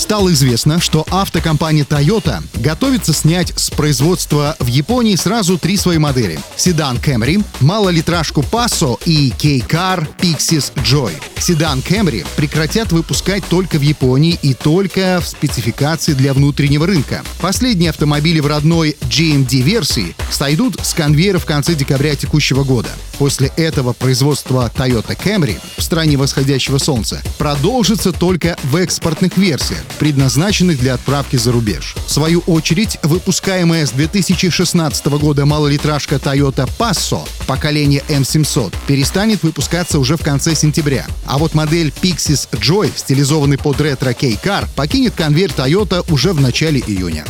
Стало известно, что автокомпания Toyota готовится снять с производства в Японии сразу три свои модели. Седан Camry, малолитражку Passo и K-Car Pixis Joy. Седан Camry прекратят выпускать только в Японии и только в спецификации для внутреннего рынка. Последние автомобили в родной GMD-версии сойдут с конвейера в конце декабря текущего года. После этого производство Toyota Camry в стране восходящего солнца продолжится только в экспортных версиях, предназначенных для отправки за рубеж. В свою очередь, выпускаемая с 2016 года малолитражка Toyota Passo поколения M700 перестанет выпускаться уже в конце сентября. А вот модель Pixis Joy, стилизованный под ретро K-Car, покинет конвейер Toyota уже в начале июня.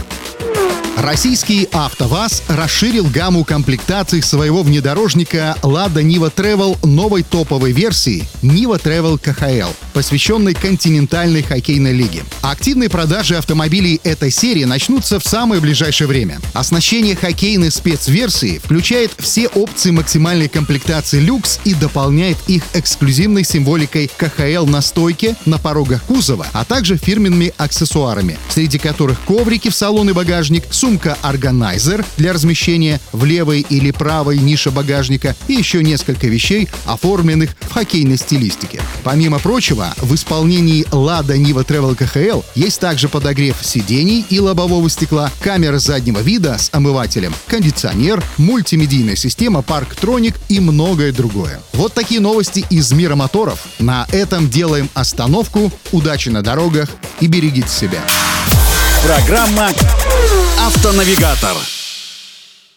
Российский АвтоВАЗ расширил гамму комплектаций своего внедорожника Lada Niva Travel новой топовой версии Niva Travel KHL, посвященной континентальной хоккейной лиге. Активные продажи автомобилей этой серии начнутся в самое ближайшее время. Оснащение хоккейной спецверсии включает все опции максимальной комплектации люкс и дополняет их эксклюзивной символикой КХЛ на стойке, на порогах кузова, а также фирменными аксессуарами, среди которых коврики в салон и багажник, сумка органайзер для размещения в левой или правой нише багажника и еще несколько вещей, оформленных в хоккейной стилистике. Помимо прочего, в исполнении Lada Niva Travel KHL есть также подогрев сидений и лобового стекла, камера заднего вида с омывателем, кондиционер, мультимедийная система Parktronic и многое другое. Вот такие новости из мира моторов. На этом делаем остановку. Удачи на дорогах и берегите себя. Программа «Автонавигатор».